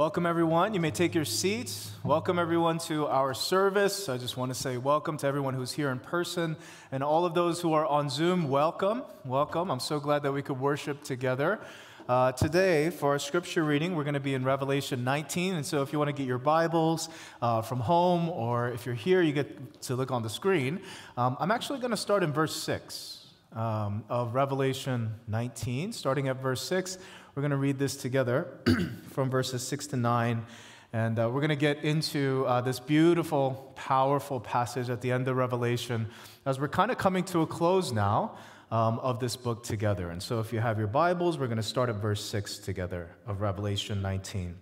Welcome, everyone. You may take your seats. Welcome, everyone, to our service. I just want to say welcome to everyone who's here in person and all of those who are on Zoom. Welcome. Welcome. I'm so glad that we could worship together. Uh, today, for our scripture reading, we're going to be in Revelation 19. And so, if you want to get your Bibles uh, from home or if you're here, you get to look on the screen. Um, I'm actually going to start in verse 6 um, of Revelation 19, starting at verse 6. We're going to read this together from verses 6 to 9. And uh, we're going to get into uh, this beautiful, powerful passage at the end of Revelation as we're kind of coming to a close now um, of this book together. And so if you have your Bibles, we're going to start at verse 6 together of Revelation 19.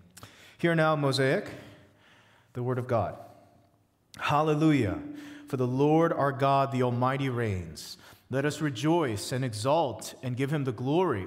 Here now, Mosaic, the Word of God. Hallelujah. For the Lord our God, the Almighty, reigns. Let us rejoice and exult and give him the glory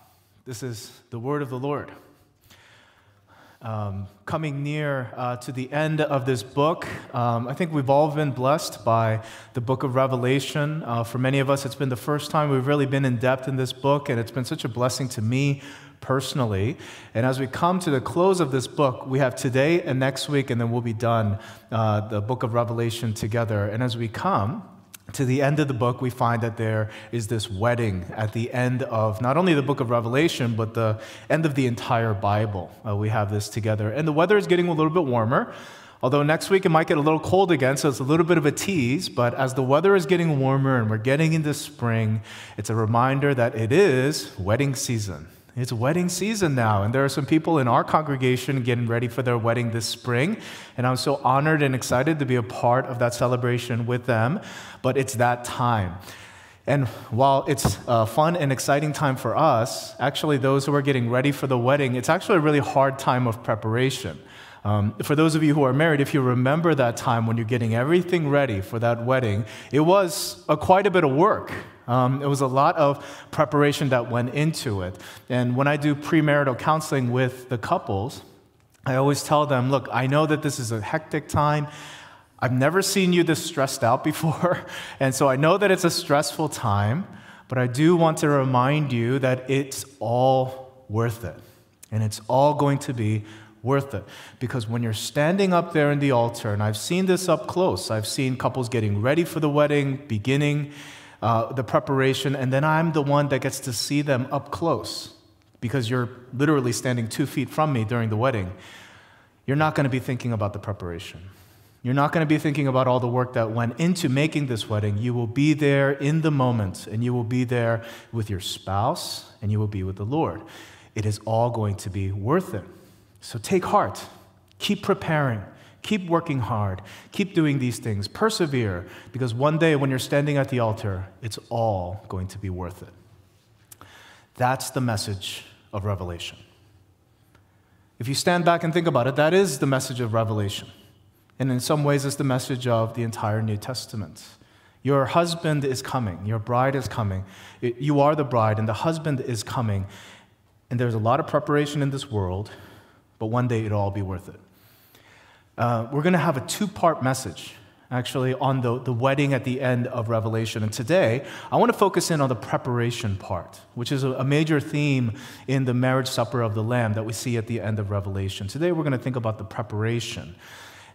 This is the word of the Lord. Um, coming near uh, to the end of this book, um, I think we've all been blessed by the book of Revelation. Uh, for many of us, it's been the first time we've really been in depth in this book, and it's been such a blessing to me personally. And as we come to the close of this book, we have today and next week, and then we'll be done uh, the book of Revelation together. And as we come, to the end of the book, we find that there is this wedding at the end of not only the book of Revelation, but the end of the entire Bible. Uh, we have this together. And the weather is getting a little bit warmer. Although next week it might get a little cold again, so it's a little bit of a tease. But as the weather is getting warmer and we're getting into spring, it's a reminder that it is wedding season. It's wedding season now, and there are some people in our congregation getting ready for their wedding this spring. And I'm so honored and excited to be a part of that celebration with them. But it's that time. And while it's a fun and exciting time for us, actually, those who are getting ready for the wedding, it's actually a really hard time of preparation. Um, for those of you who are married, if you remember that time when you're getting everything ready for that wedding, it was a, quite a bit of work. Um, it was a lot of preparation that went into it. And when I do premarital counseling with the couples, I always tell them, look, I know that this is a hectic time. I've never seen you this stressed out before. And so I know that it's a stressful time, but I do want to remind you that it's all worth it. And it's all going to be worth it. Because when you're standing up there in the altar, and I've seen this up close, I've seen couples getting ready for the wedding, beginning uh, the preparation, and then I'm the one that gets to see them up close because you're literally standing two feet from me during the wedding. You're not going to be thinking about the preparation. You're not going to be thinking about all the work that went into making this wedding. You will be there in the moment, and you will be there with your spouse, and you will be with the Lord. It is all going to be worth it. So take heart, keep preparing, keep working hard, keep doing these things, persevere, because one day when you're standing at the altar, it's all going to be worth it. That's the message of Revelation. If you stand back and think about it, that is the message of Revelation. And in some ways, it's the message of the entire New Testament. Your husband is coming, your bride is coming. You are the bride, and the husband is coming. And there's a lot of preparation in this world, but one day it'll all be worth it. Uh, we're going to have a two part message actually on the, the wedding at the end of Revelation. And today, I want to focus in on the preparation part, which is a, a, major theme in the marriage supper of the Lamb that we see at the end of Revelation. Today, we're going to think about the preparation.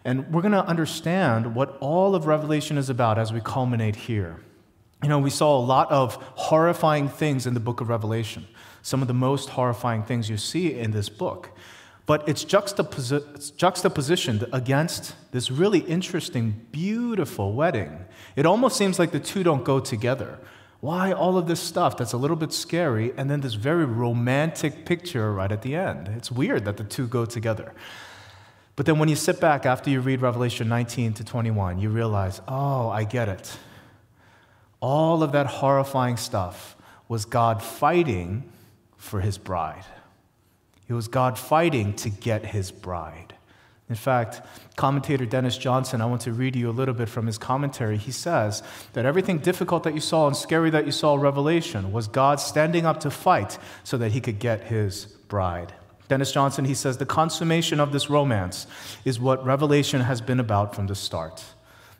And we're going to understand what all of Revelation is about as we culminate here. You know, we saw a lot of horrifying things in the book of Revelation, some of the most horrifying things you see in this book but it's, juxtaposi- juxtapositioned against this really interesting, beautiful wedding. It almost seems like the two don't go together. Why all of this stuff that's a little bit scary and then this very romantic picture right at the end? It's weird that the two go together. But then when you sit back after you read Revelation 19 to 21, you realize, oh, I get it. All of that horrifying stuff was God fighting for his bride. It was God fighting to get his bride. In fact, commentator Dennis Johnson, I want to read you a little bit from his commentary. He says that everything difficult that you saw and scary that you saw in Revelation was God standing up to fight so that he could get his bride. Dennis Johnson, he says, the consummation of this romance is what Revelation has been about from the start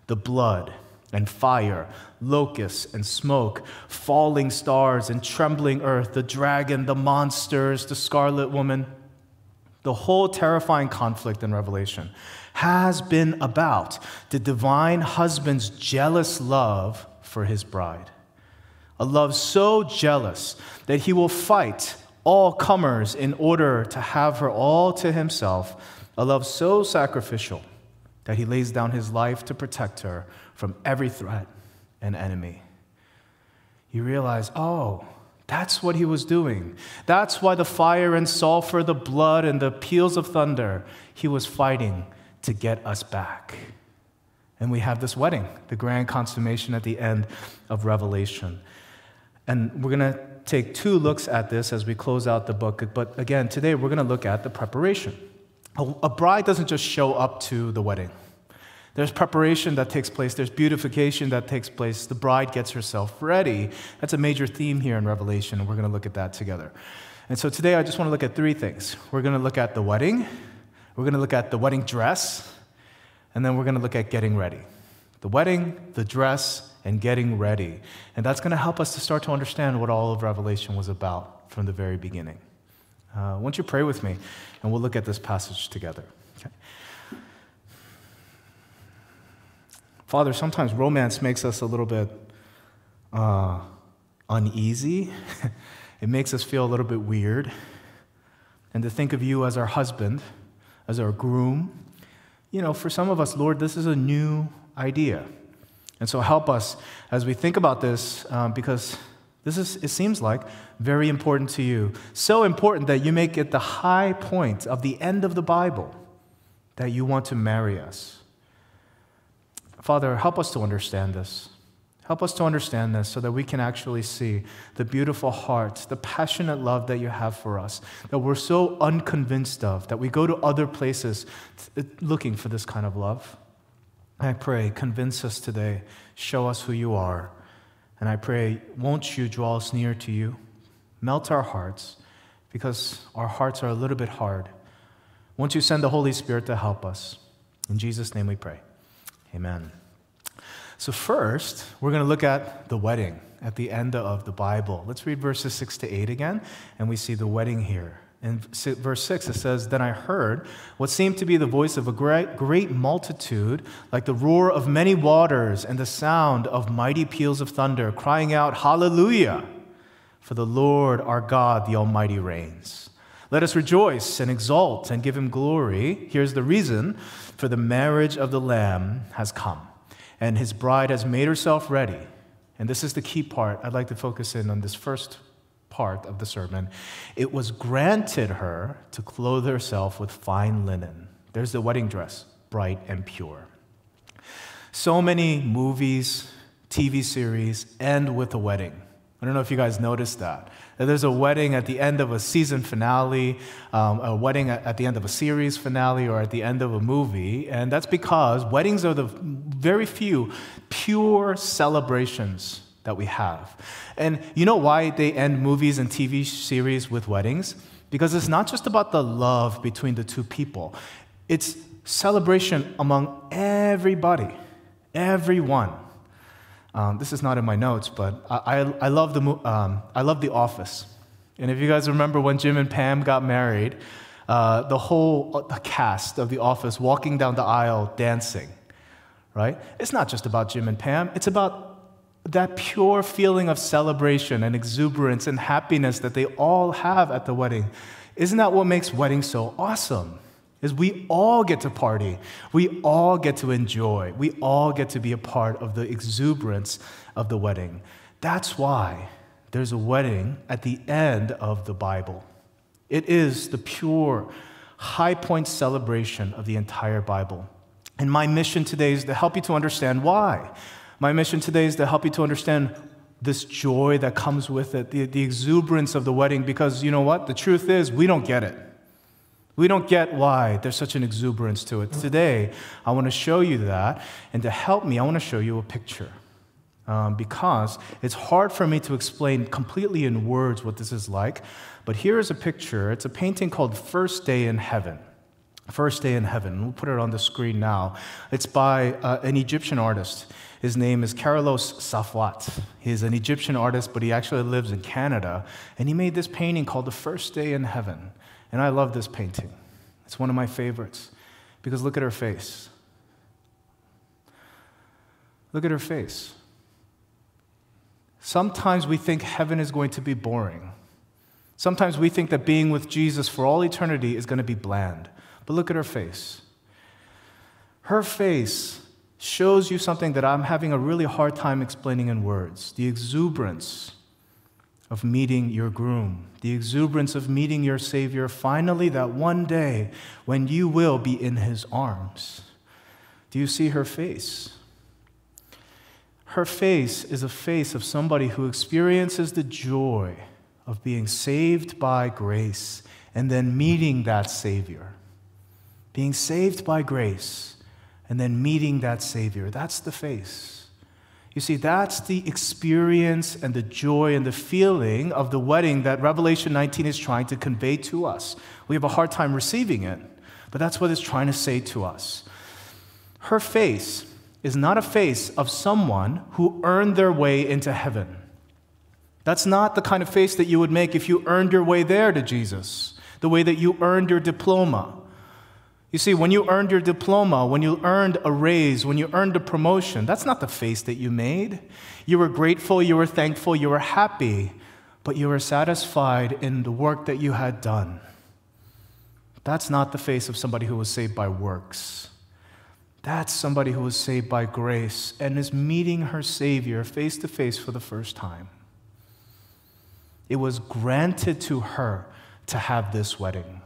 the blood and fire, locusts and smoke, falling stars and trembling earth, the dragon, the monsters, the scarlet woman. The whole terrifying conflict in Revelation has been about the divine husband's jealous love for his bride. A love so jealous that he will fight all comers in order to have her all to himself, a love so sacrificial that he lays down his life to protect her from every threat and enemy. You realize, oh, that's what he was doing. That's why the fire and sulfur, the blood and the peals of thunder, he was fighting to get us back. And we have this wedding, the grand consummation at the end of Revelation. And we're going to take two looks at this as we close out the book. But again, today we're going to look at the preparation. A bride doesn't just show up to the wedding. There's preparation that takes place, there's beautification that takes place. The bride gets herself ready. That's a major theme here in Revelation, and we're going to look at that together. And so today I just want to look at three things. We're going to look at the wedding, we're going to look at the wedding dress, and then we're going to look at getting ready. The wedding, the dress, and getting ready. And that's going to help us to start to understand what all of Revelation was about from the very beginning. Uh, won't you pray with me? And we'll look at this passage together. Okay. Father, sometimes romance makes us a little bit uh, uneasy. it makes us feel a little bit weird. And to think of you as our husband, as our groom, you know, for some of us, Lord, this is a new idea. And so help us as we think about this, um, because this is, it seems like, very important to you. So important that you make it the high point of the end of the Bible that you want to marry us. Father, help us to understand this. Help us to understand this so that we can actually see the beautiful heart, the passionate love that you have for us, that we're so unconvinced of, that we go to other places looking for this kind of love. I pray, convince us today, show us who you are. And I pray, won't you draw us near to you? Melt our hearts, because our hearts are a little bit hard. Won't you send the Holy Spirit to help us? In Jesus' name we pray. Amen. So, first, we're going to look at the wedding at the end of the Bible. Let's read verses 6 to 8 again, and we see the wedding here. In verse 6, it says, Then I heard what seemed to be the voice of a great, great multitude, like the roar of many waters and the sound of mighty peals of thunder, crying out, Hallelujah! For the Lord our God, the Almighty, reigns. Let us rejoice and exult and give him glory. Here's the reason for the marriage of the Lamb has come, and his bride has made herself ready. And this is the key part. I'd like to focus in on this first part of the sermon, it was granted her to clothe herself with fine linen. There's the wedding dress, bright and pure. So many movies, TV series end with a wedding. I don't know if you guys noticed that. There's a wedding at the end of a season finale, um, a wedding at the end of a series finale, or at the end of a movie. And that's because weddings are the very few pure celebrations that we have. And you know why they end movies and TV series with weddings? Because it's not just about the love between the two people, it's celebration among everybody, everyone. Um, this is not in my notes, but I, I, I love, the, um, I love The Office. And if you guys remember when Jim and Pam got married, uh, the whole uh, cast of The Office walking down the aisle dancing, right? It's not just about Jim and Pam, it's about that pure feeling of celebration and exuberance and happiness that they all have at the wedding. Isn't that what makes weddings so awesome? Is we all get to party. We all get to enjoy. We all get to be a part of the exuberance of the wedding. That's why there's a wedding at the end of the Bible. It is the pure, high point celebration of the entire Bible. And my mission today is to help you to understand why. My mission today is to help you to understand this joy that comes with it, the, the exuberance of the wedding, because you know what? The truth is, we don't get it. We don't get why there's such an exuberance to it. Today, I want to show you that. And to help me, I want to show you a picture. Um, because it's hard for me to explain completely in words what this is like. But here is a picture. It's a painting called First Day in Heaven. First Day in Heaven. We'll put it on the screen now. It's by uh, an Egyptian artist. His name is Carolus Safwat. He's an Egyptian artist, but he actually lives in Canada. And he made this painting called The First Day in Heaven. And I love this painting. It's one of my favorites because look at her face. Look at her face. Sometimes we think heaven is going to be boring. Sometimes we think that being with Jesus for all eternity is going to be bland. But look at her face. Her face shows you something that I'm having a really hard time explaining in words the exuberance of meeting your groom, the exuberance of meeting your Savior, finally, that one day when you will be in his arms. Do you see her face? Her face is a face of somebody who experiences the joy of being saved by grace and then meeting that Savior. Being saved by grace and then meeting that Savior. That's the face. You see, that's the experience and the joy and the feeling of the wedding that Revelation 19 is trying to convey to us. We have a hard time receiving it, but that's what it's trying to say to us. Her face is not a face of someone who earned their way into heaven. That's not the kind of face that you would make if you earned your way there to Jesus, the way that you earned your diploma you see, when you earned your diploma, when you earned a raise, when you earned a promotion, that's not the face that you made. You were grateful, you were thankful, you were happy, but you were satisfied in the work that you had done. That's not the face of somebody who was saved by works. That's somebody who was saved by grace and is meeting her Savior face to face for the first time. It was granted to her to have this wedding.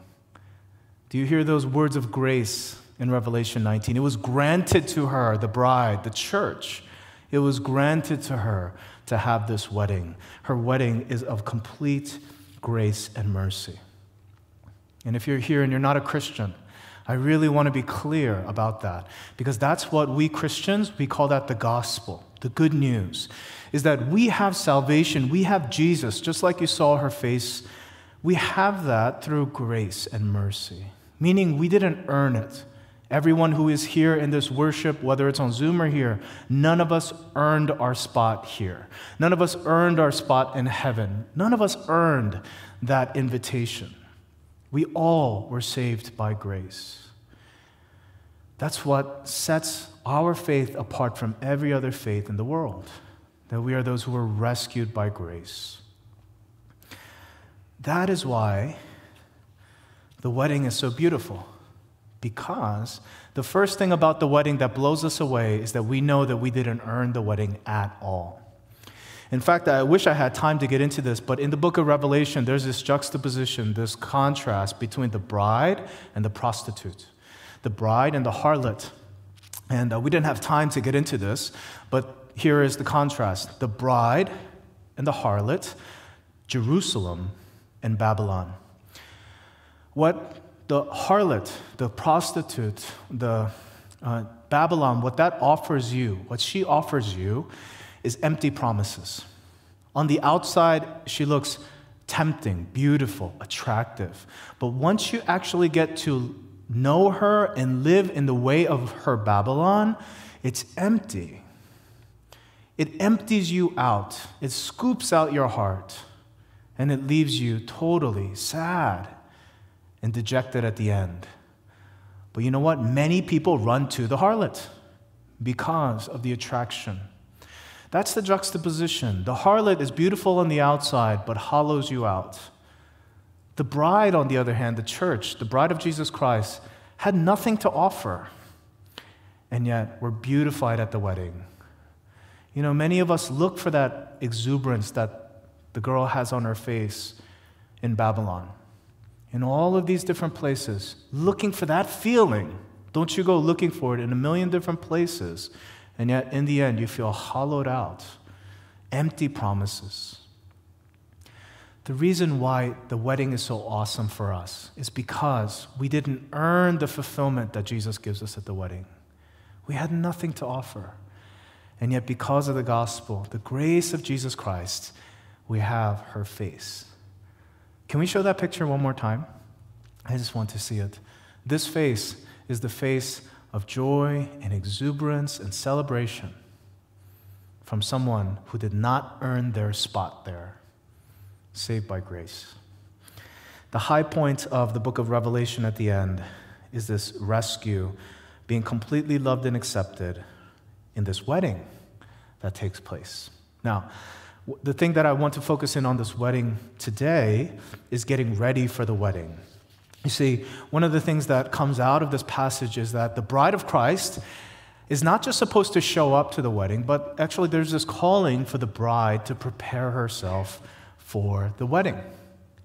Do you hear those words of grace in Revelation 19? It was granted to her, the bride, the church. It was granted to her to have this wedding. Her wedding is of complete grace and mercy. And if you're here and you're not a Christian, I really want to be clear about that because that's what we Christians, we call that the gospel, the good news, is that we have salvation, we have Jesus, just like you saw her face. We have that through grace and mercy meaning we didn't earn it. Everyone who is here in this worship, whether it's on Zoom or here, none of us earned our spot here. None of us earned our spot in heaven. None of us earned that invitation. We all were saved by grace. That's what sets our faith apart from every other faith in the world, that we are those who were rescued by grace. That is why the wedding is so beautiful because the first thing about the wedding that blows us away is that we know that we didn't earn the wedding at all. In fact, I wish I had time to get into this, but in the book of Revelation, there's this juxtaposition, this contrast between the bride and the prostitute, the bride and the harlot. And uh, we didn't have time to get into this, but here is the contrast the bride and the harlot, Jerusalem and Babylon. What the harlot, the prostitute, the uh, Babylon, what that offers you, what she offers you, is empty promises. On the outside, she looks tempting, beautiful, attractive. But once you actually get to know her and live in the way of her Babylon, it's empty. It empties you out, it scoops out your heart, and it leaves you totally sad and dejected at the end. But you know what? Many people run to the harlot because of the attraction. That's the juxtaposition. The harlot is beautiful on the outside, but hollows you out. The bride, on the other hand, the church, the bride of Jesus Christ, had nothing to offer, and yet were beautified at the wedding. You know, many of us look for that exuberance that the girl has on her face in Babylon in all of these different places, looking for that feeling. Don't you go looking for it in a million different places, and yet in the end, you feel hollowed out, empty promises. The reason why the wedding is so awesome for us is because we didn't earn the fulfillment that Jesus gives us at the wedding. We had nothing to offer. And yet, because of the gospel, the grace of Jesus Christ, we have her face. Can we show that picture one more time? I just want to see it. This face is the face of joy and exuberance and celebration from someone who did not earn their spot there, saved by grace. The high point of the book of Revelation at the end is this rescue, being completely loved and accepted in this wedding that takes place. Now, the thing that I want to focus in on this wedding today is getting ready for the wedding. You see, one of the things that comes out of this passage is that the bride of Christ is not just supposed to show up to the wedding, but actually there's this calling for the bride to prepare herself for the wedding.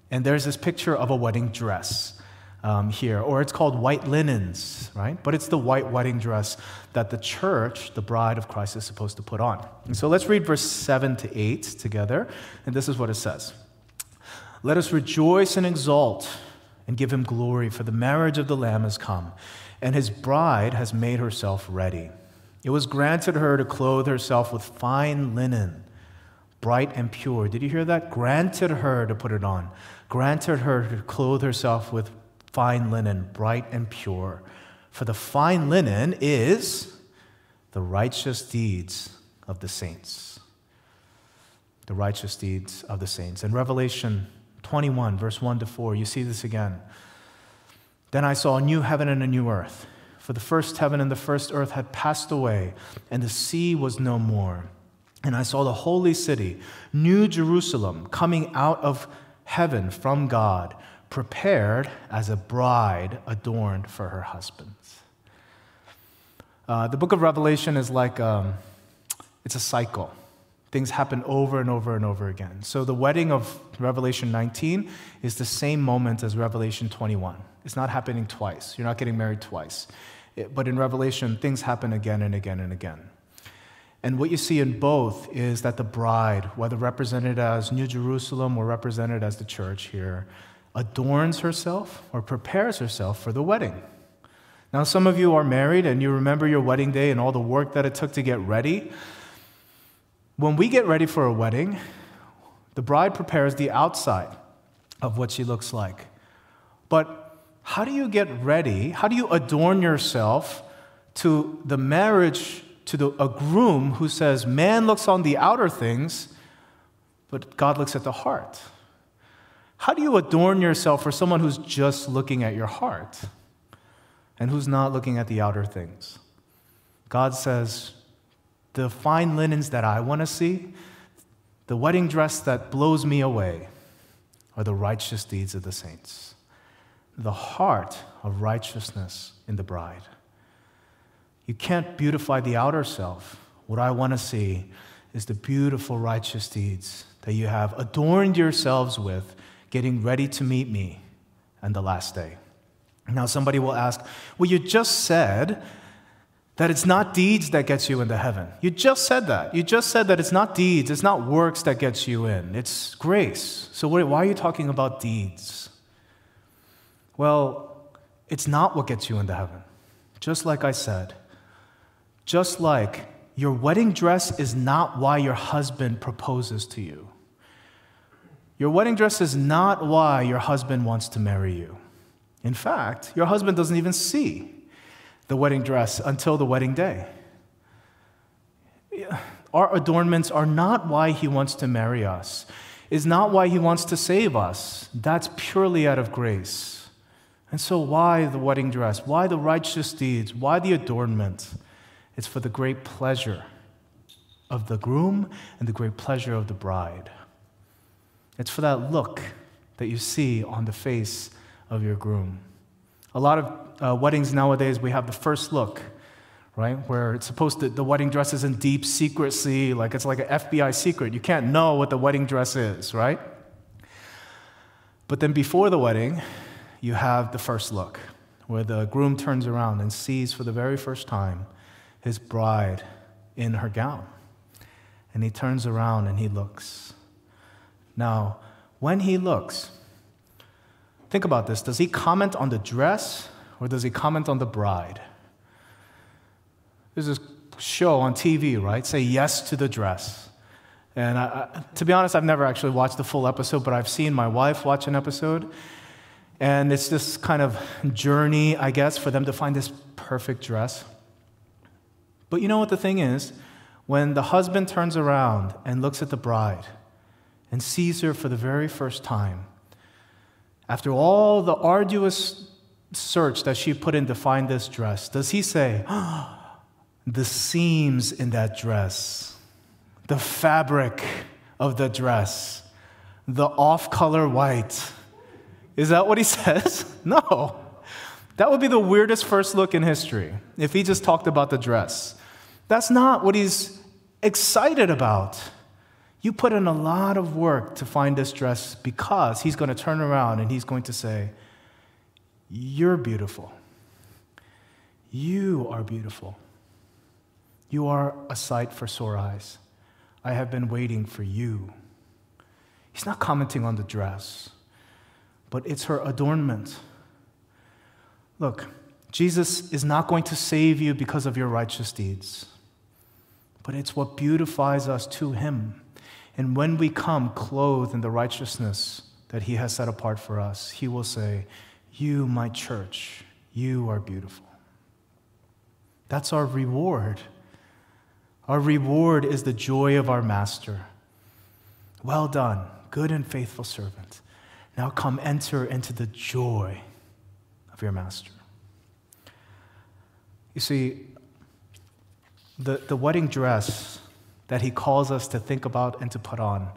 And there's this picture of a wedding dress um, here, or it's called white linens, right? But it's the white wedding dress that the church, the bride of Christ, is supposed to put on. And so let's read verse 7 to 8 together, and this is what it says Let us rejoice and exult and give him glory, for the marriage of the Lamb has come, and his bride has made herself ready. It was granted her to clothe herself with fine linen, bright and pure. Did you hear that? Granted her to put it on. Granted her to clothe herself with fine linen, bright and pure. For the fine linen is the righteous deeds of the saints. The righteous deeds of the saints. In Revelation 21, verse 1 to 4, you see this again. Then I saw a new heaven and a new earth. For the first heaven and the first earth had passed away, and the sea was no more. And I saw the holy city, New Jerusalem, coming out of heaven from God prepared as a bride adorned for her husband. Uh, the book of Revelation is like um, it's a cycle. Things happen over and over and over again. So the wedding of Revelation 19 is the same moment as Revelation 21. It's not happening twice. You're not getting married twice. It, but in Revelation, things happen again and again and again. And what you see in both is that the bride, whether represented as New Jerusalem or represented as the church here, adorns herself or prepares herself for the wedding. Now, some of you are married and you remember your wedding day and all the work that it took to get ready. When we get ready for a wedding, the bride prepares the outside of what she looks like. But how do you get ready? How do you adorn yourself to the marriage, to the, a groom who says, Man looks on the outer things, but God looks at the heart? How do you adorn yourself for someone who's just looking at your heart and who's not looking at the outer things? God says, the fine linens that I want to see, the wedding dress that blows me away, are the righteous deeds of the saints. The heart of righteousness in the bride. You can't beautify the outer self. What I want to see is the beautiful righteous deeds that you have adorned yourselves with getting ready to meet me on the last day. Now, somebody will ask, Well, you just said that it's not deeds that gets you into heaven. You just said that. You just said that it's not deeds, it's not works that gets you in, it's grace. So, why are you talking about deeds? Well, it's not what gets you into heaven. Just like I said, just like your wedding dress is not why your husband proposes to you. Your wedding dress is not why your husband wants to marry you. In fact, your husband doesn't even see the wedding dress until the wedding day. Our adornments are not why he wants to marry us, is not why he wants to save us. That's purely out of grace. And so, why the wedding dress? Why the righteous deeds? Why the adornment? It's for the great pleasure of the groom and the great pleasure of the bride. It's for that look that you see on the face of your groom. A lot of uh, weddings nowadays, we have the first look, right? Where it's supposed to, the wedding dress is in deep secrecy, like it's like an FBI secret. You can't know what the wedding dress is, right? But then before the wedding, you have the first look, where the groom turns around and sees for the very first time his bride in her gown. And he turns around and he looks. Now, when he looks, think about this does he comment on the dress or does he comment on the bride? There's this show on TV, right? Say yes to the dress. And I, I, to be honest, I've never actually watched the full episode, but I've seen my wife watch an episode. And it's this kind of journey, I guess, for them to find this perfect dress. But you know what the thing is? When the husband turns around and looks at the bride and sees her for the very first time, after all the arduous search that she put in to find this dress, does he say, oh, the seams in that dress, the fabric of the dress, the off color white? Is that what he says? No. That would be the weirdest first look in history if he just talked about the dress. That's not what he's excited about. You put in a lot of work to find this dress because he's going to turn around and he's going to say, You're beautiful. You are beautiful. You are a sight for sore eyes. I have been waiting for you. He's not commenting on the dress, but it's her adornment. Look, Jesus is not going to save you because of your righteous deeds, but it's what beautifies us to Him. And when we come clothed in the righteousness that He has set apart for us, He will say, You, my church, you are beautiful. That's our reward. Our reward is the joy of our Master. Well done, good and faithful servant. Now come enter into the joy of your master. You see, the, the wedding dress that he calls us to think about and to put on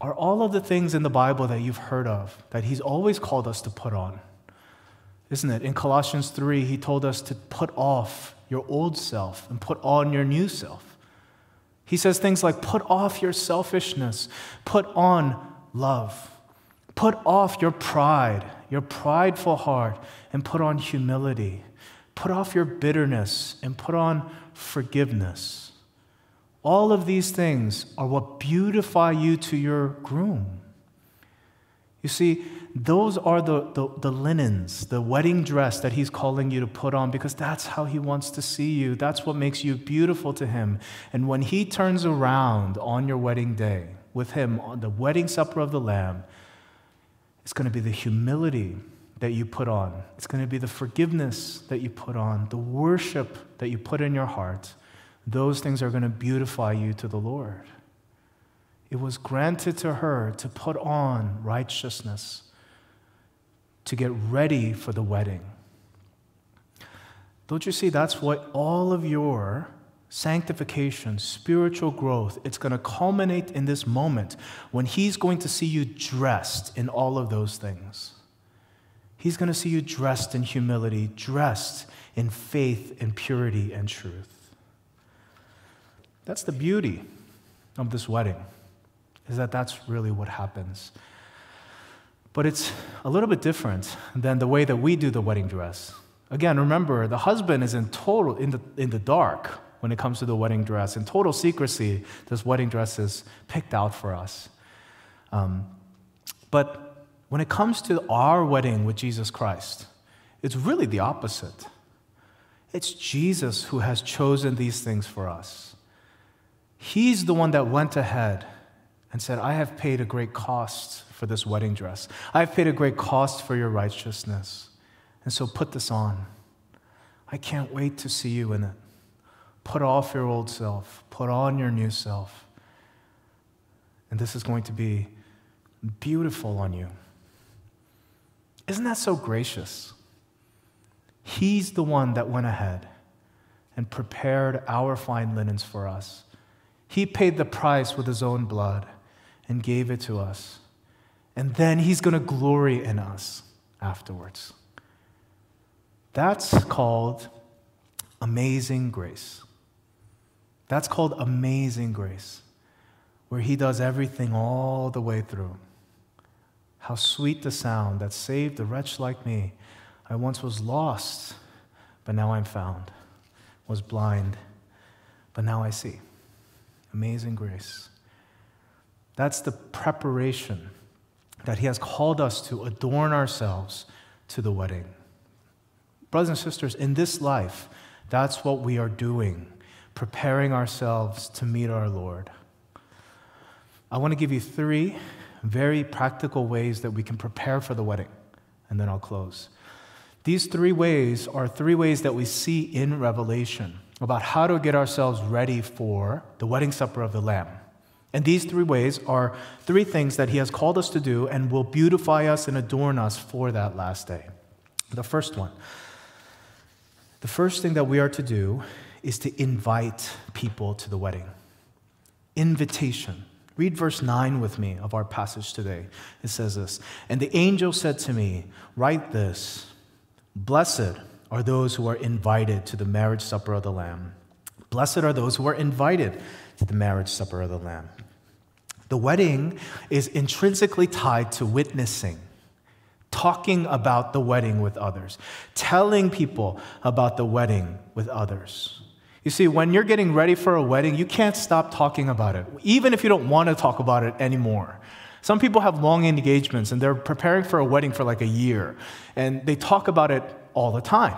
are all of the things in the Bible that you've heard of, that he's always called us to put on. Isn't it? In Colossians 3, he told us to put off your old self and put on your new self. He says things like, put off your selfishness, put on love. Put off your pride, your prideful heart, and put on humility. Put off your bitterness and put on forgiveness. All of these things are what beautify you to your groom. You see, those are the, the, the, linens, the wedding dress that he's calling you to put on because that's how he wants to see you. That's what makes you beautiful to him. And when he turns around on your wedding day with him on the wedding supper of the Lamb, it's going to be the humility that you put on. It's going to be the forgiveness that you put on, the worship that you put in your heart. Those things are going to beautify you to the Lord. It was granted to her to put on righteousness, to get ready for the wedding. Don't you see that's what all of your sanctification, spiritual growth, it's going to culminate in this moment when He's going to see you dressed in all of those things. He's going to see you dressed in humility, dressed in faith and purity and truth. That's the beauty of this wedding, is that that's really what happens. But it's a little bit different than the way that we do the wedding dress. Again, remember, the husband is in total in the, in the dark when it comes to the wedding dress. In total secrecy, this wedding dress is picked out for us. Um, but when it comes to our wedding with Jesus Christ, it's really the opposite. It's Jesus who has chosen these things for us. He's the one that went ahead and said, I have paid a great cost for this wedding dress. I have paid a great cost for your righteousness. And so put this on. I can't wait to see you in it. Put off your old self, put on your new self. And this is going to be beautiful on you. Isn't that so gracious? He's the one that went ahead and prepared our fine linens for us. He paid the price with his own blood and gave it to us. And then he's going to glory in us afterwards. That's called amazing grace. That's called amazing grace, where He does everything all the way through. How sweet the sound that saved a wretch like me. I once was lost, but now I'm found, was blind, but now I see. Amazing grace. That's the preparation that He has called us to adorn ourselves to the wedding. Brothers and sisters, in this life, that's what we are doing, preparing ourselves to meet our Lord. I want to give you three very practical ways that we can prepare for the wedding, and then I'll close. These three ways are three ways that we see in Revelation about how to get ourselves ready for the wedding supper of the Lamb. And these three ways are three things that He has called us to do and will beautify us and adorn us for that last day. The first one, the first thing that we are to do is to invite people to the wedding. Invitation. Read verse 9 with me of our passage today. It says this And the angel said to me, Write this Blessed are those who are invited to the marriage supper of the Lamb. Blessed are those who are invited to the marriage supper of the Lamb. The wedding is intrinsically tied to witnessing, talking about the wedding with others, telling people about the wedding with others. You see, when you're getting ready for a wedding, you can't stop talking about it, even if you don't want to talk about it anymore. Some people have long engagements and they're preparing for a wedding for like a year, and they talk about it all the time.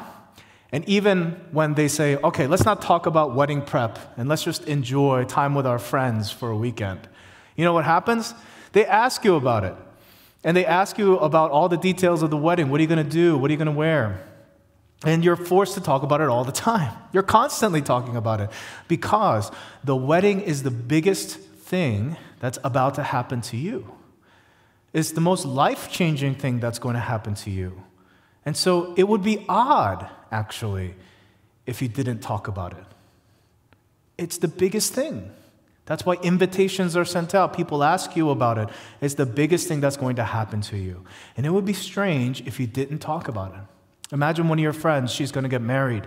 And even when they say, okay, let's not talk about wedding prep and let's just enjoy time with our friends for a weekend, you know what happens? They ask you about it. And they ask you about all the details of the wedding. What are you going to do? What are you going to wear? And you're forced to talk about it all the time. You're constantly talking about it because the wedding is the biggest thing that's about to happen to you. It's the most life changing thing that's going to happen to you. And so it would be odd, actually, if you didn't talk about it. It's the biggest thing. That's why invitations are sent out. People ask you about it. It's the biggest thing that's going to happen to you. And it would be strange if you didn't talk about it. Imagine one of your friends, she's going to get married,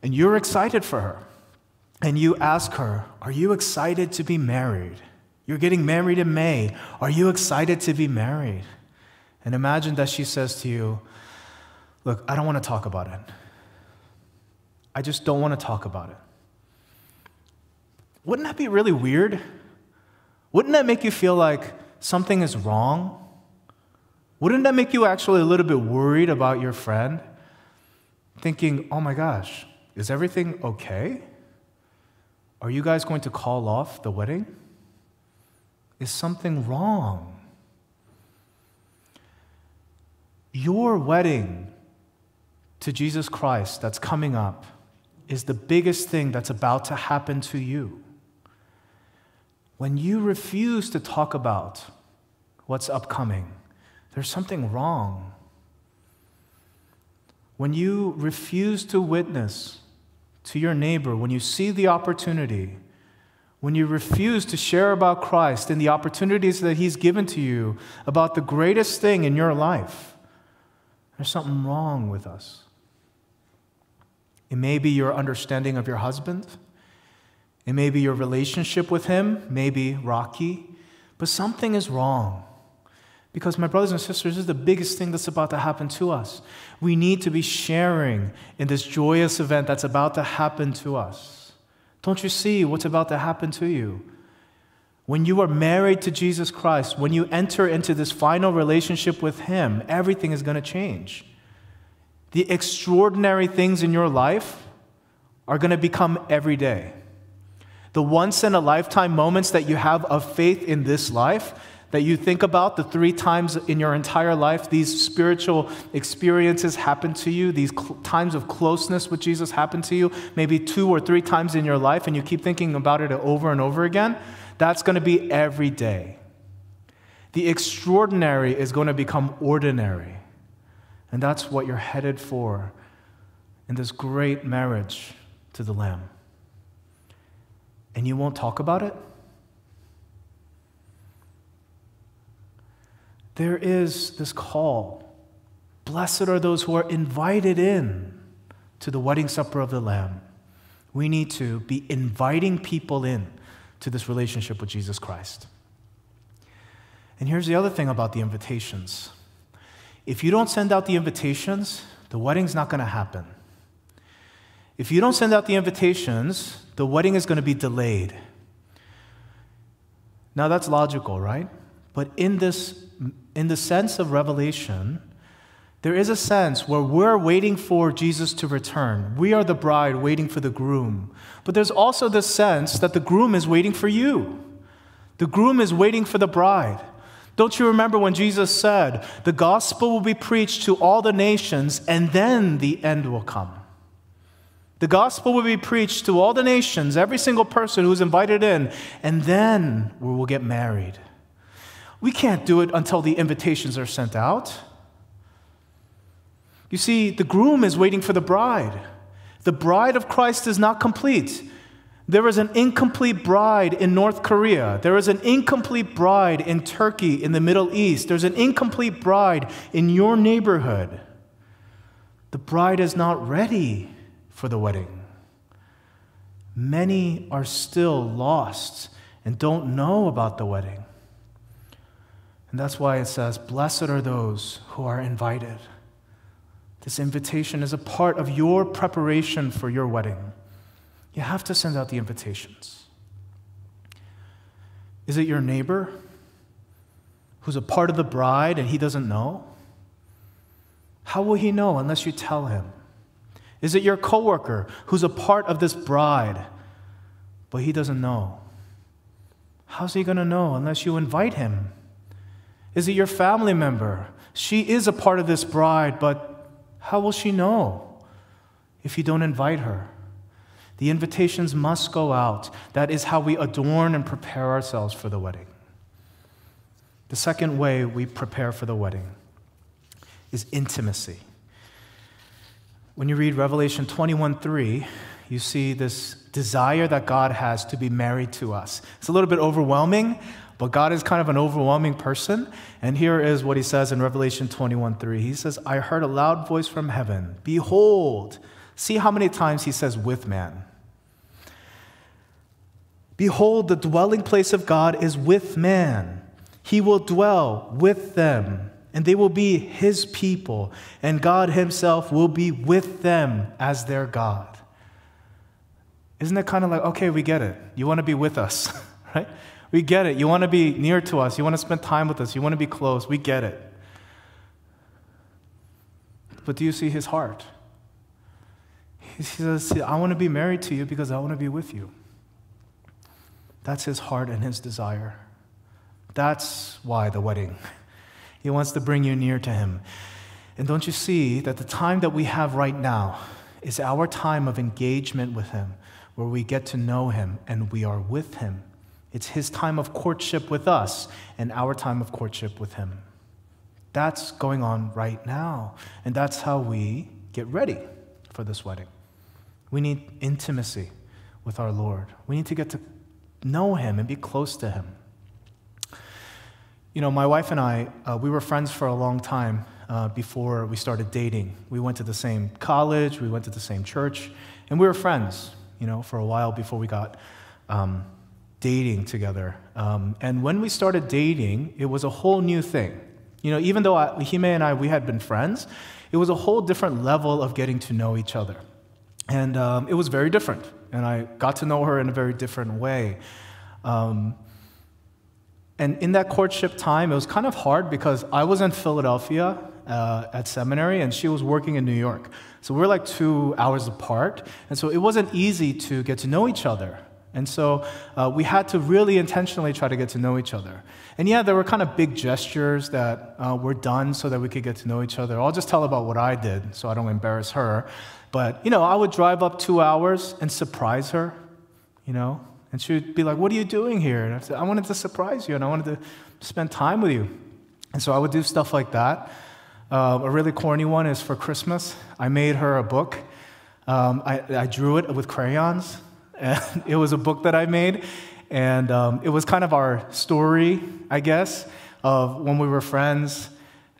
and you're excited for her. And you ask her, Are you excited to be married? You're getting married in May. Are you excited to be married? And imagine that she says to you, Look, I don't want to talk about it. I just don't want to talk about it. Wouldn't that be really weird? Wouldn't that make you feel like something is wrong? Wouldn't that make you actually a little bit worried about your friend? Thinking, oh my gosh, is everything okay? Are you guys going to call off the wedding? Is something wrong? Your wedding to Jesus Christ that's coming up is the biggest thing that's about to happen to you. When you refuse to talk about what's upcoming, there's something wrong. When you refuse to witness to your neighbor, when you see the opportunity, when you refuse to share about Christ and the opportunities that He's given to you about the greatest thing in your life, there's something wrong with us. It may be your understanding of your husband. It may be your relationship with him, maybe rocky, but something is wrong. Because, my brothers and sisters, this is the biggest thing that's about to happen to us. We need to be sharing in this joyous event that's about to happen to us. Don't you see what's about to happen to you? When you are married to Jesus Christ, when you enter into this final relationship with Him, everything is going to change. The extraordinary things in your life are going to become every day. The once in a lifetime moments that you have of faith in this life that you think about the three times in your entire life these spiritual experiences happen to you, these cl- times of closeness with Jesus happen to you, maybe two or three times in your life, and you keep thinking about it over and over again, that's going to be every day. The extraordinary is going to become ordinary. And that's what you're headed for in this great marriage to the Lamb. And you won't talk about it? there is this call Blessed are those who are invited in to the wedding supper of the Lamb. We need to be inviting people in to this relationship with Jesus Christ. And here's the other thing about the invitations if you don't send out the invitations, the wedding's not going to happen. If you don't send out the invitations, the wedding is going to be delayed. Now that's logical, right? But in this, in the sense of revelation, there is a sense where we're waiting for Jesus to return. We are the bride waiting for the groom. But there's also the sense that the groom is waiting for you. The groom is waiting for the bride. Don't you remember when Jesus said, The gospel will be preached to all the nations, and then the end will come? The gospel will be preached to all the nations, every single person who's invited in, and then we will get married. We can't do it until the invitations are sent out. You see, the groom is waiting for the bride. The bride of Christ is not complete. There is an incomplete bride in North Korea. There is an incomplete bride in Turkey, in the Middle East. There's an incomplete bride in your neighborhood. The bride is not ready for the wedding. Many are still lost and don't know about the wedding. And that's why it says, Blessed are those who are invited. This invitation is a part of your preparation for your wedding. You have to send out the invitations. Is it your neighbor who's a part of the bride and he doesn't know? How will he know unless you tell him? Is it your coworker who's a part of this bride, but he doesn't know? How's he going to know unless you invite him? Is it your family member? She is a part of this bride, but how will she know if you don't invite her? The invitations must go out. That is how we adorn and prepare ourselves for the wedding. The second way we prepare for the wedding is intimacy. When you read Revelation 21 3, you see this desire that God has to be married to us. It's a little bit overwhelming, but God is kind of an overwhelming person. And here is what he says in Revelation 21 3. He says, I heard a loud voice from heaven. Behold, see how many times he says, with man. Behold, the dwelling place of God is with man. He will dwell with them, and they will be his people, and God himself will be with them as their God. Isn't it kind of like, okay, we get it. You want to be with us, right? We get it. You want to be near to us. You want to spend time with us. You want to be close. We get it. But do you see his heart? He says, I want to be married to you because I want to be with you. That's his heart and his desire. That's why the wedding. He wants to bring you near to him. And don't you see that the time that we have right now is our time of engagement with him, where we get to know him and we are with him it's his time of courtship with us and our time of courtship with him. That's going on right now. And that's how we get ready for this wedding. We need intimacy with our Lord. We need to get to know him and be close to him. You know, my wife and I, uh, we were friends for a long time uh, before we started dating. We went to the same college, we went to the same church, and we were friends, you know, for a while before we got um, dating together. Um, and when we started dating, it was a whole new thing. You know, even though I, Hime and I, we had been friends, it was a whole different level of getting to know each other. And um, it was very different. And I got to know her in a very different way. Um, and in that courtship time, it was kind of hard because I was in Philadelphia uh, at seminary and she was working in New York. So we we're like two hours apart. And so it wasn't easy to get to know each other. And so uh, we had to really intentionally try to get to know each other. And yeah, there were kind of big gestures that uh, were done so that we could get to know each other. I'll just tell about what I did so I don't embarrass her. But, you know, I would drive up two hours and surprise her, you know, and she would be like, What are you doing here? And I said, I wanted to surprise you and I wanted to spend time with you. And so I would do stuff like that. Uh, a really corny one is for Christmas. I made her a book. Um, I, I drew it with crayons and it was a book that I made, and um, it was kind of our story, I guess, of when we were friends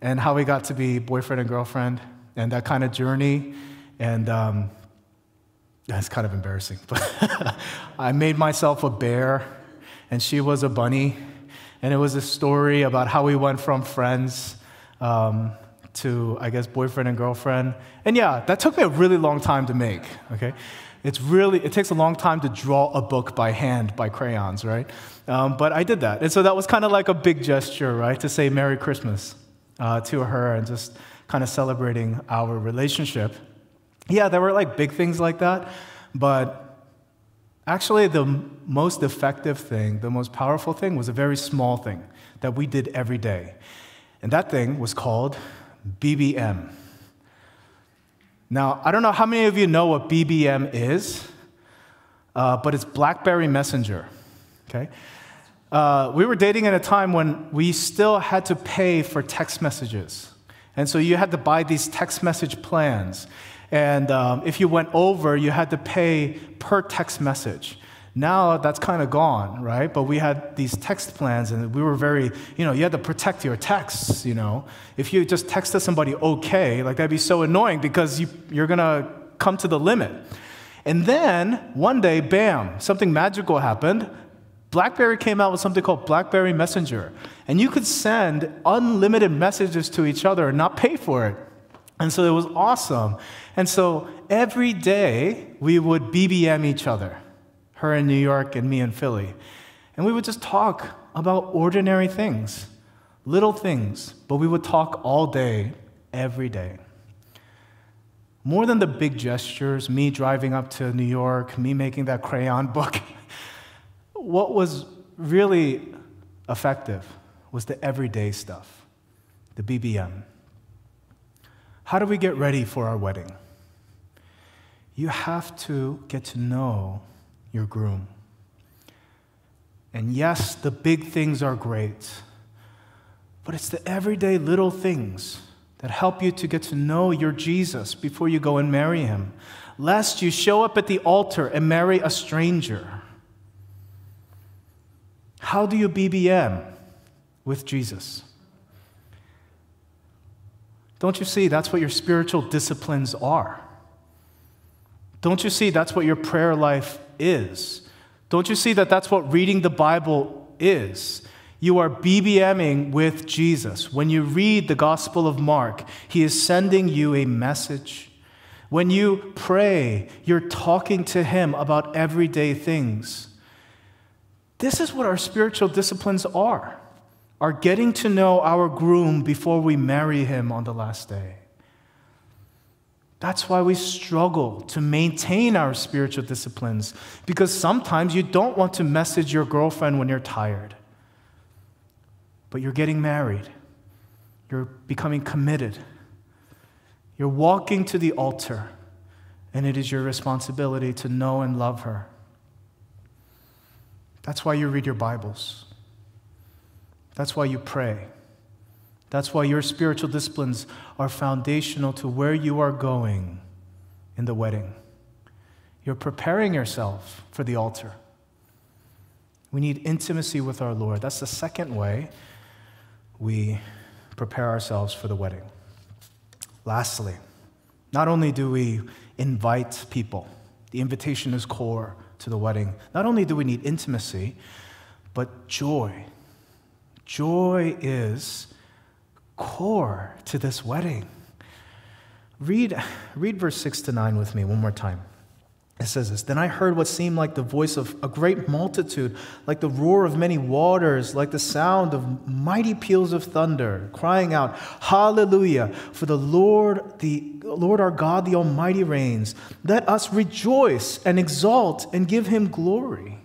and how we got to be boyfriend and girlfriend and that kind of journey. And um, that's kind of embarrassing, but I made myself a bear, and she was a bunny. And it was a story about how we went from friends um, to, I guess, boyfriend and girlfriend. And yeah, that took me a really long time to make, okay? It's really, it takes a long time to draw a book by hand by crayons, right? Um, but I did that. And so that was kind of like a big gesture, right? To say Merry Christmas uh, to her and just kind of celebrating our relationship. Yeah, there were like big things like that, but actually, the most effective thing, the most powerful thing, was a very small thing that we did every day. And that thing was called BBM. Now, I don't know how many of you know what BBM is, uh, but it's Blackberry Messenger. Okay? Uh, we were dating at a time when we still had to pay for text messages. And so you had to buy these text message plans. And um, if you went over, you had to pay per text message. Now that's kind of gone, right? But we had these text plans, and we were very, you know, you had to protect your texts, you know. If you just texted somebody okay, like that'd be so annoying because you, you're gonna come to the limit. And then one day, bam, something magical happened. BlackBerry came out with something called BlackBerry Messenger, and you could send unlimited messages to each other and not pay for it. And so it was awesome. And so every day we would BBM each other her in New York and me in Philly. And we would just talk about ordinary things, little things, but we would talk all day, every day. More than the big gestures, me driving up to New York, me making that crayon book, what was really effective was the everyday stuff, the BBM. How do we get ready for our wedding? You have to get to know your groom. And yes, the big things are great, but it's the everyday little things that help you to get to know your Jesus before you go and marry him, lest you show up at the altar and marry a stranger. How do you BBM with Jesus? Don't you see that's what your spiritual disciplines are? Don't you see that's what your prayer life is. Don't you see that that's what reading the Bible is? You are BBMing with Jesus. When you read the Gospel of Mark, he is sending you a message. When you pray, you're talking to him about everyday things. This is what our spiritual disciplines are, are getting to know our groom before we marry him on the last day. That's why we struggle to maintain our spiritual disciplines, because sometimes you don't want to message your girlfriend when you're tired. But you're getting married, you're becoming committed, you're walking to the altar, and it is your responsibility to know and love her. That's why you read your Bibles, that's why you pray. That's why your spiritual disciplines are foundational to where you are going in the wedding. You're preparing yourself for the altar. We need intimacy with our Lord. That's the second way we prepare ourselves for the wedding. Lastly, not only do we invite people, the invitation is core to the wedding. Not only do we need intimacy, but joy. Joy is core to this wedding. Read, read verse 6 to 9 with me one more time. It says this Then I heard what seemed like the voice of a great multitude, like the roar of many waters, like the sound of mighty peals of thunder, crying out, Hallelujah! For the Lord, the Lord our God, the Almighty reigns. Let us rejoice and exalt and give him glory.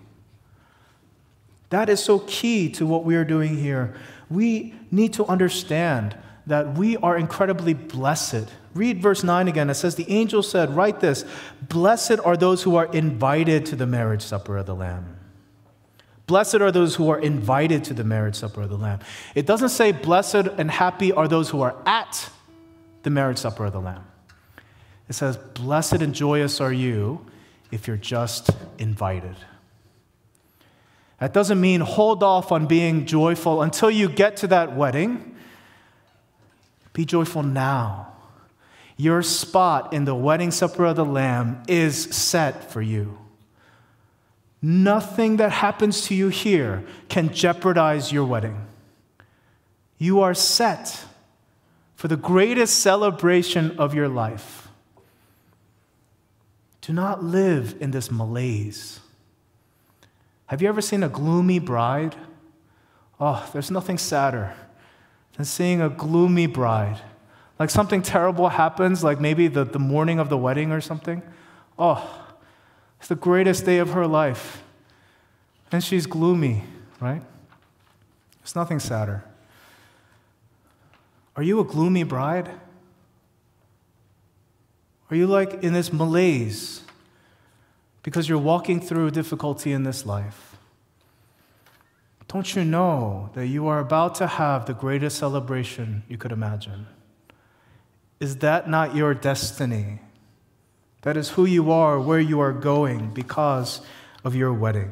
That is so key to what we are doing here we need to understand that we are incredibly blessed. Read verse 9 again. It says, The angel said, Write this Blessed are those who are invited to the marriage supper of the Lamb. Blessed are those who are invited to the marriage supper of the Lamb. It doesn't say, Blessed and happy are those who are at the marriage supper of the Lamb. It says, Blessed and joyous are you if you're just invited. That doesn't mean hold off on being joyful until you get to that wedding. Be joyful now. Your spot in the wedding supper of the Lamb is set for you. Nothing that happens to you here can jeopardize your wedding. You are set for the greatest celebration of your life. Do not live in this malaise. Have you ever seen a gloomy bride? Oh, there's nothing sadder than seeing a gloomy bride. Like something terrible happens, like maybe the, the morning of the wedding or something. Oh, it's the greatest day of her life. And she's gloomy, right? There's nothing sadder. Are you a gloomy bride? Are you like in this malaise because you're walking through difficulty in this life? Don't you know that you are about to have the greatest celebration you could imagine? Is that not your destiny? That is who you are, where you are going because of your wedding.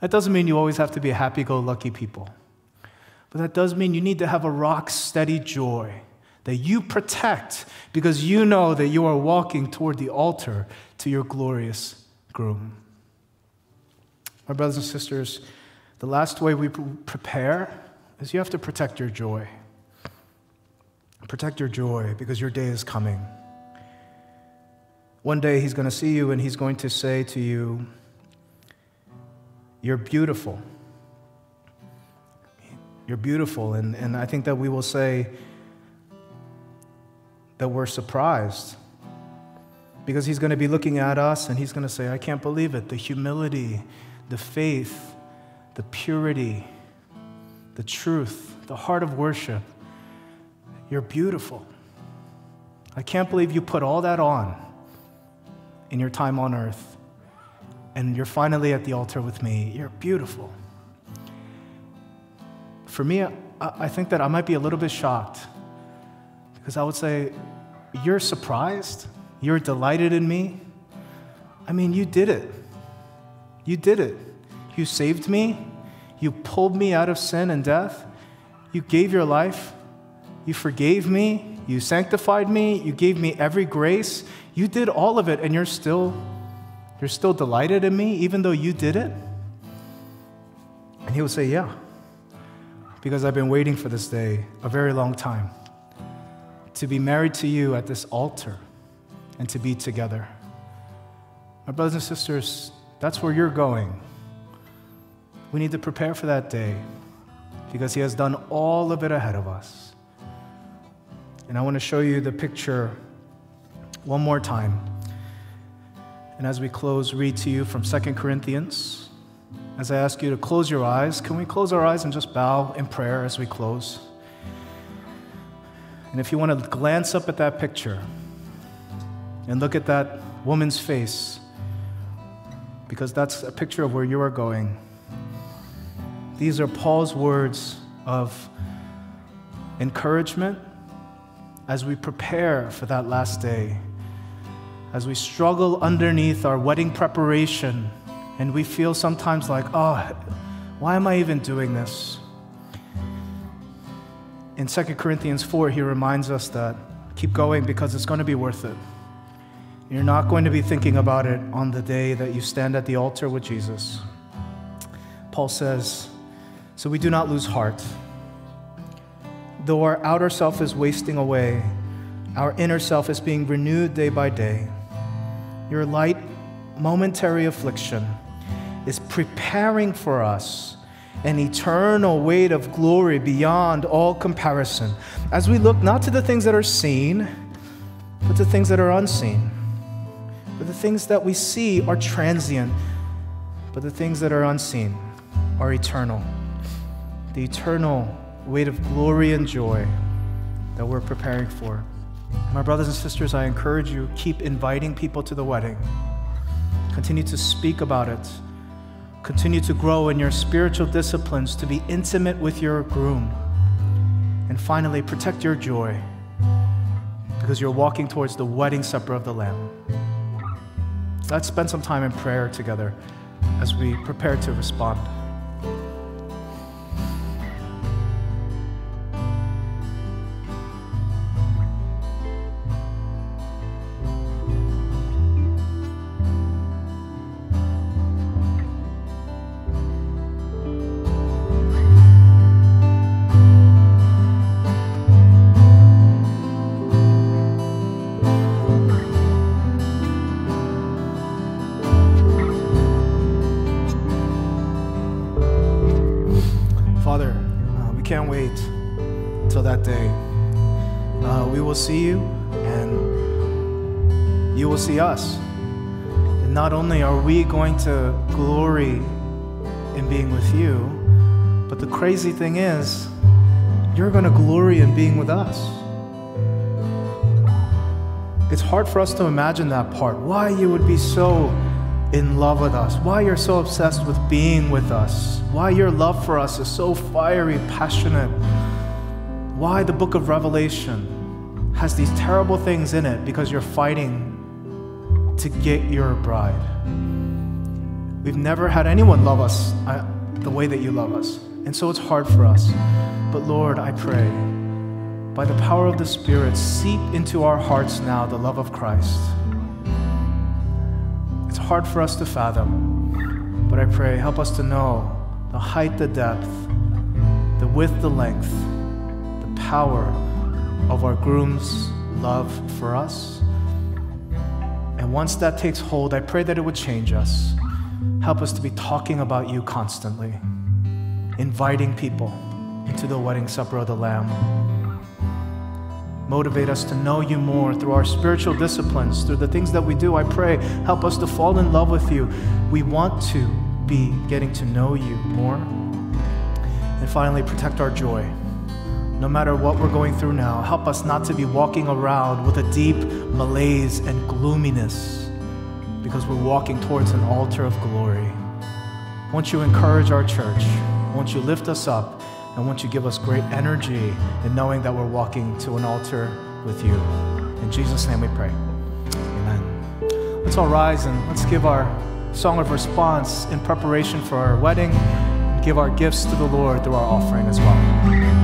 That doesn't mean you always have to be a happy go lucky people. But that does mean you need to have a rock steady joy that you protect because you know that you are walking toward the altar to your glorious groom. My brothers and sisters, the last way we prepare is you have to protect your joy. Protect your joy because your day is coming. One day he's going to see you and he's going to say to you, You're beautiful. You're beautiful. And, and I think that we will say that we're surprised because he's going to be looking at us and he's going to say, I can't believe it. The humility, the faith, the purity, the truth, the heart of worship. You're beautiful. I can't believe you put all that on in your time on earth. And you're finally at the altar with me. You're beautiful. For me, I think that I might be a little bit shocked because I would say, You're surprised? You're delighted in me? I mean, you did it. You did it. You saved me. You pulled me out of sin and death. You gave your life. You forgave me. You sanctified me. You gave me every grace. You did all of it, and you're still, you're still delighted in me, even though you did it? And he would say, Yeah, because I've been waiting for this day a very long time to be married to you at this altar and to be together. My brothers and sisters, that's where you're going. We need to prepare for that day because He has done all of it ahead of us. And I want to show you the picture one more time. And as we close, read to you from 2 Corinthians. As I ask you to close your eyes, can we close our eyes and just bow in prayer as we close? And if you want to glance up at that picture and look at that woman's face, because that's a picture of where you are going. These are Paul's words of encouragement as we prepare for that last day, as we struggle underneath our wedding preparation, and we feel sometimes like, oh, why am I even doing this? In 2 Corinthians 4, he reminds us that keep going because it's going to be worth it. You're not going to be thinking about it on the day that you stand at the altar with Jesus. Paul says, So we do not lose heart. Though our outer self is wasting away, our inner self is being renewed day by day. Your light, momentary affliction is preparing for us an eternal weight of glory beyond all comparison as we look not to the things that are seen, but to things that are unseen. For the things that we see are transient, but the things that are unseen are eternal. The eternal weight of glory and joy that we're preparing for. My brothers and sisters, I encourage you keep inviting people to the wedding. Continue to speak about it. Continue to grow in your spiritual disciplines to be intimate with your groom. And finally, protect your joy because you're walking towards the wedding supper of the Lamb. Let's spend some time in prayer together as we prepare to respond. We going to glory in being with you, but the crazy thing is, you're going to glory in being with us. It's hard for us to imagine that part. Why you would be so in love with us, why you're so obsessed with being with us, why your love for us is so fiery, passionate, why the book of Revelation has these terrible things in it because you're fighting to get your bride. We've never had anyone love us uh, the way that you love us, and so it's hard for us. But Lord, I pray, by the power of the Spirit, seep into our hearts now the love of Christ It's hard for us to fathom, but I pray, help us to know the height, the depth, the width, the length, the power of our groom's love for us. And once that takes hold, I pray that it would change us. Help us to be talking about you constantly, inviting people into the wedding supper of the Lamb Motivate us to know you more through our spiritual disciplines, through the things that we do. I pray, help us to fall in love with you. We want to be getting to know you more. And finally, protect our joy. No matter what we're going through now, help us not to be walking around with a deep malaise and gloominess because we're walking towards an altar of glory. Won't you encourage our church? Won't you lift us up? And won't you give us great energy in knowing that we're walking to an altar with you. In Jesus' name we pray. Amen. Let's all rise and let's give our song of response in preparation for our wedding and give our gifts to the Lord through our offering as well.